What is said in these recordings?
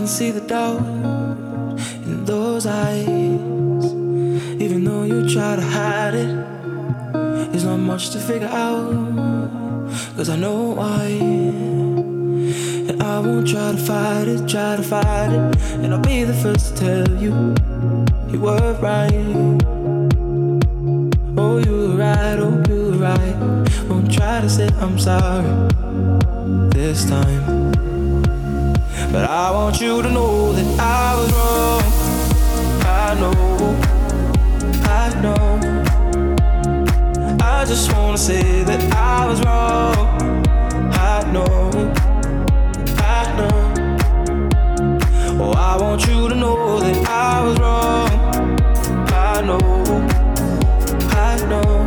can see the doubt in those eyes. Even though you try to hide it, there's not much to figure out. Cause I know why. And I won't try to fight it, try to fight it. And I'll be the first to tell you, you were right. Oh, you were right, oh, you were right. Won't try to say I'm sorry this time. But I want you to know that I was wrong. I know, I know. I just wanna say that I was wrong. I know, I know. Oh, I want you to know that I was wrong. I know, I know.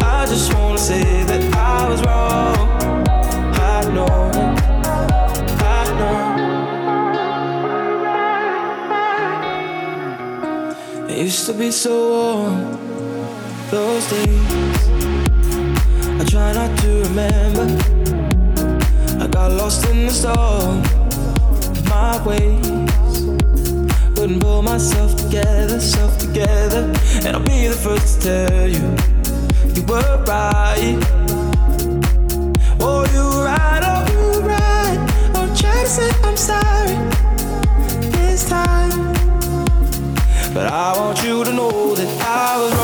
I just wanna say that I was wrong. Used to be so warm those days. I try not to remember. I got lost in the storm of my ways. Couldn't pull myself together, self together. And I'll be the first to tell you, you were right. Oh, you were right, oh, you were right. I'll try to say I'm sorry this time. But I want you to know that I was wrong.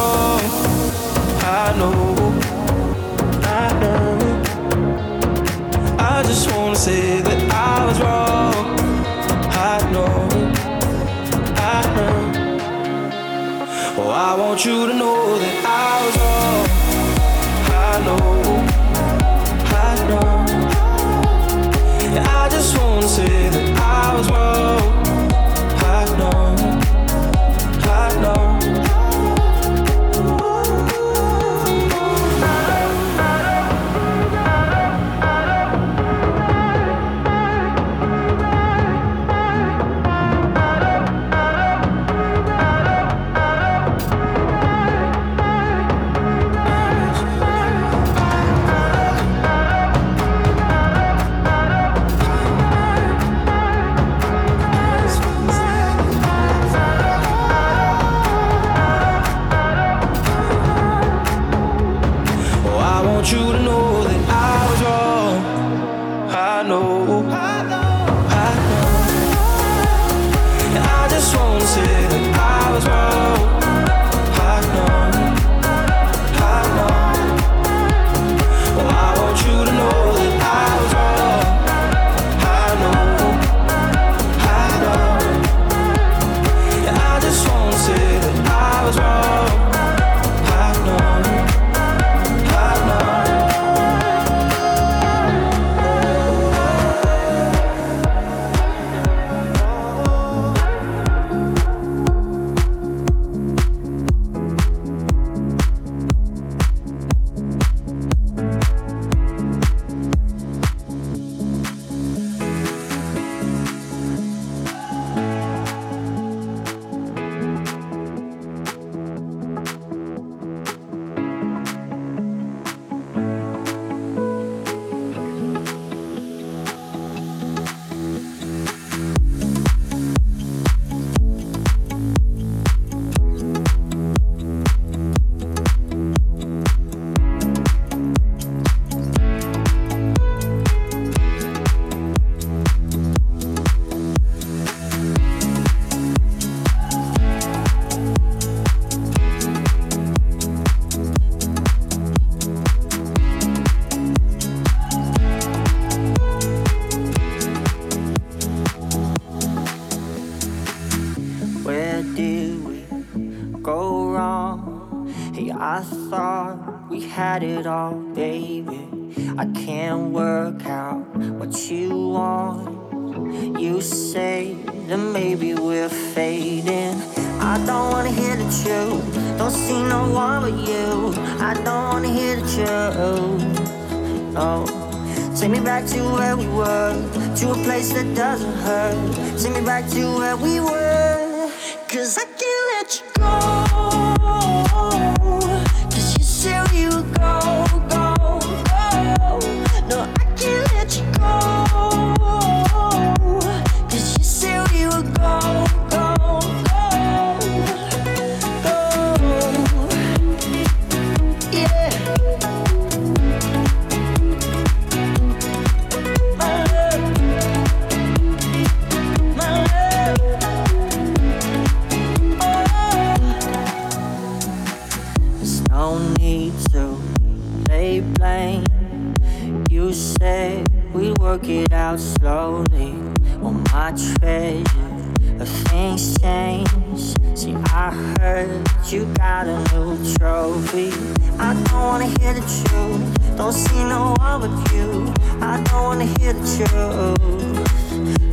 hear the truth. Don't see no one but you. I don't wanna hear the truth.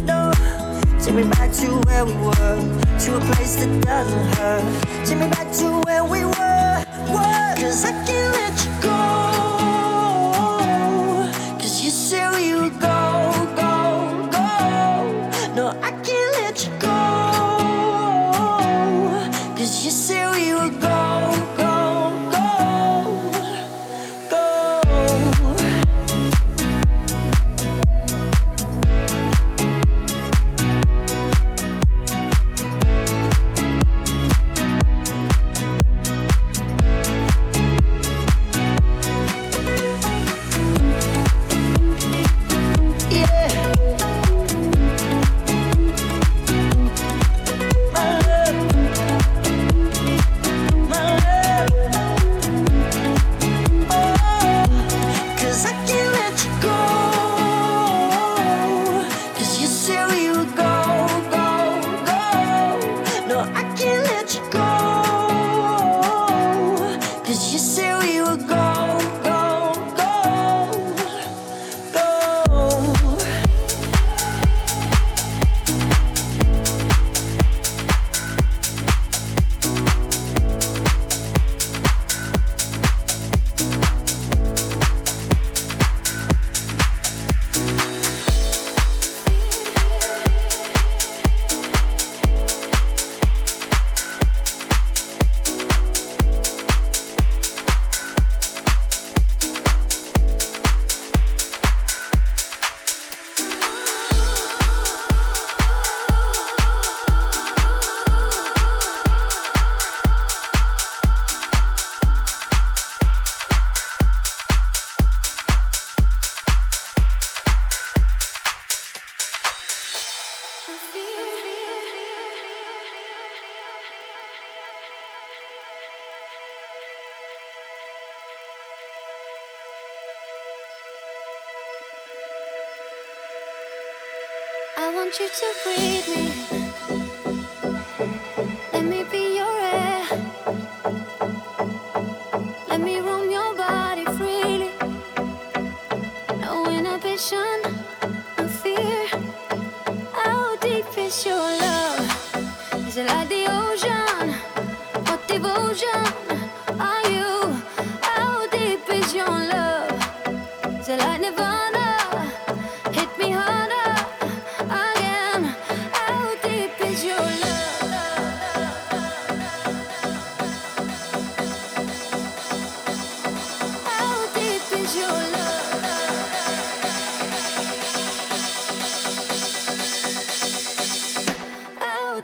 No, take me back to where we were, to a place that doesn't hurt. Take me back to where we were, were. Cause I can't let you go.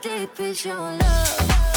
deep is your love?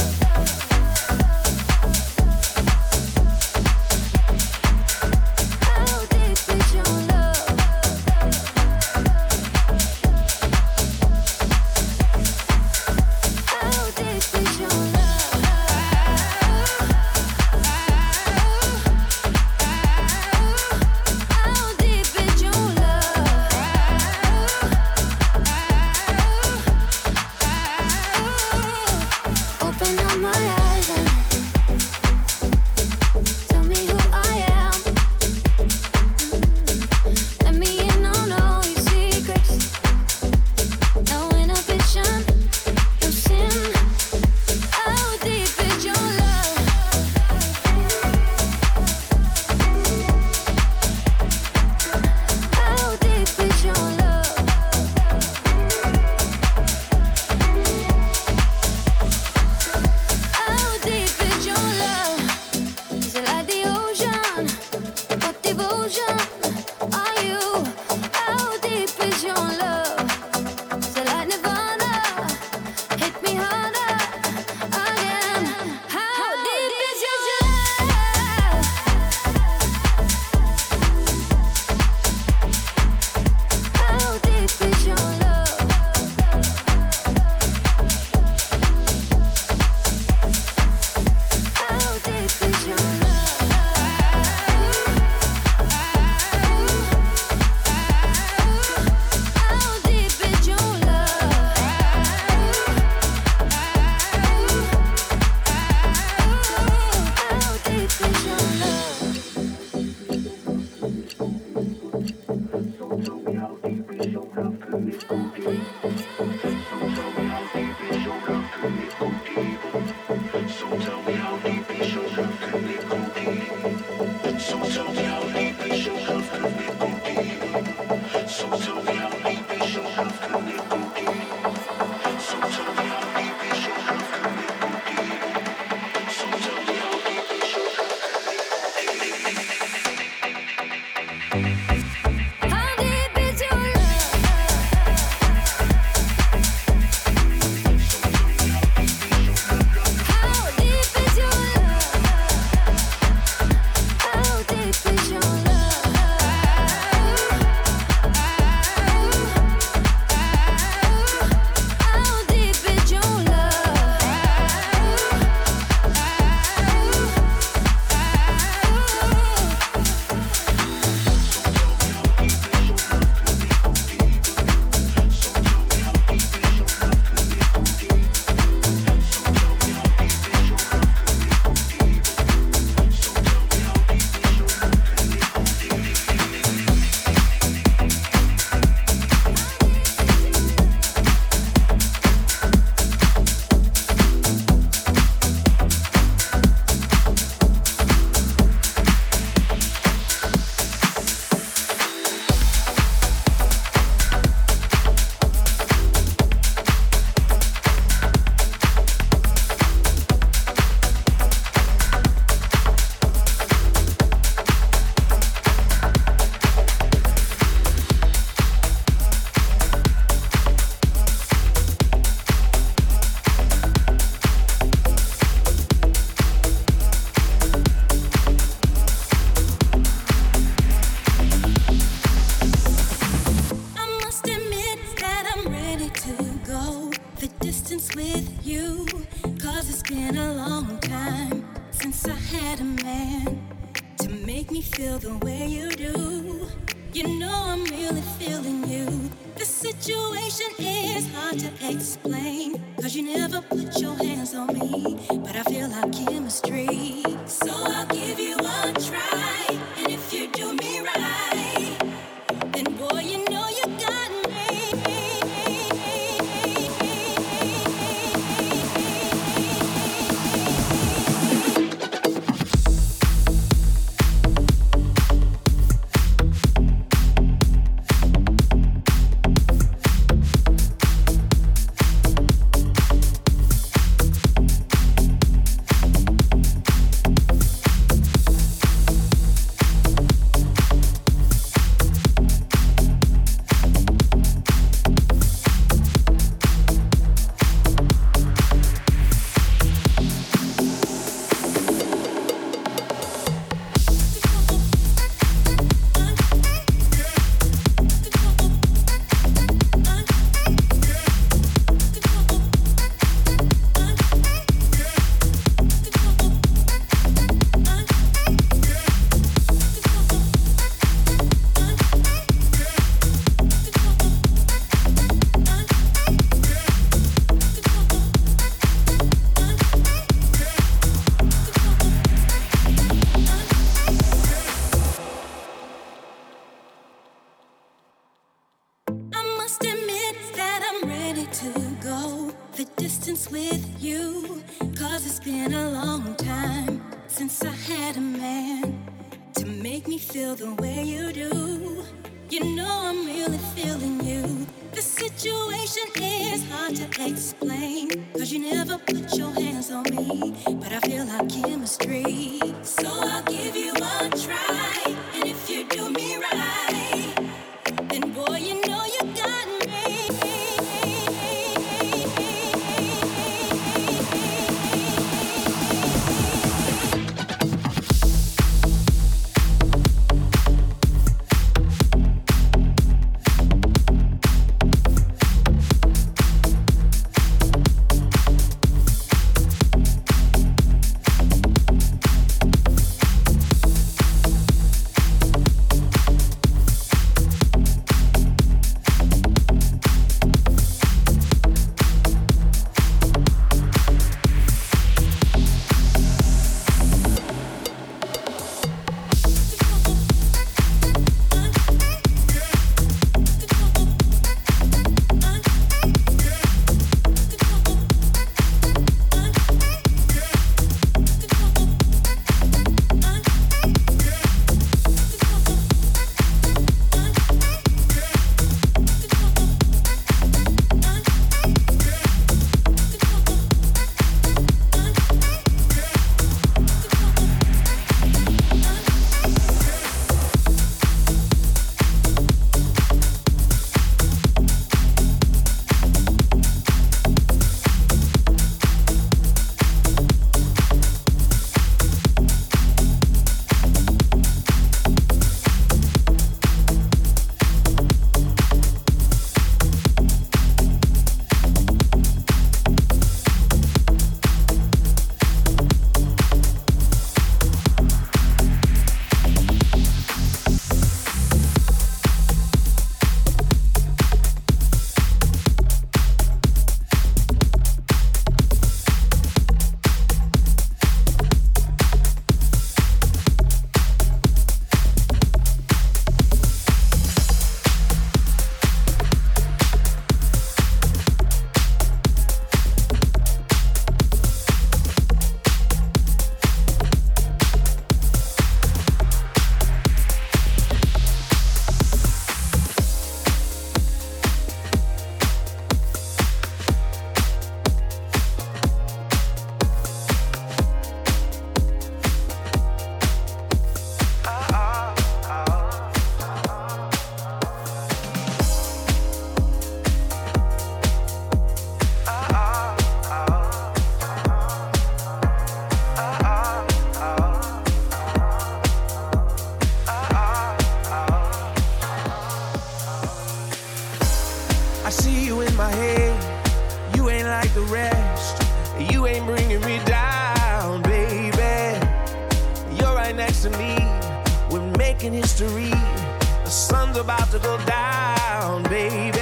Making history. The sun's about to go down, baby.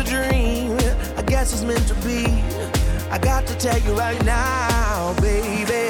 a dream. I guess it's meant to be. I got to tell you right now, baby.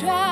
try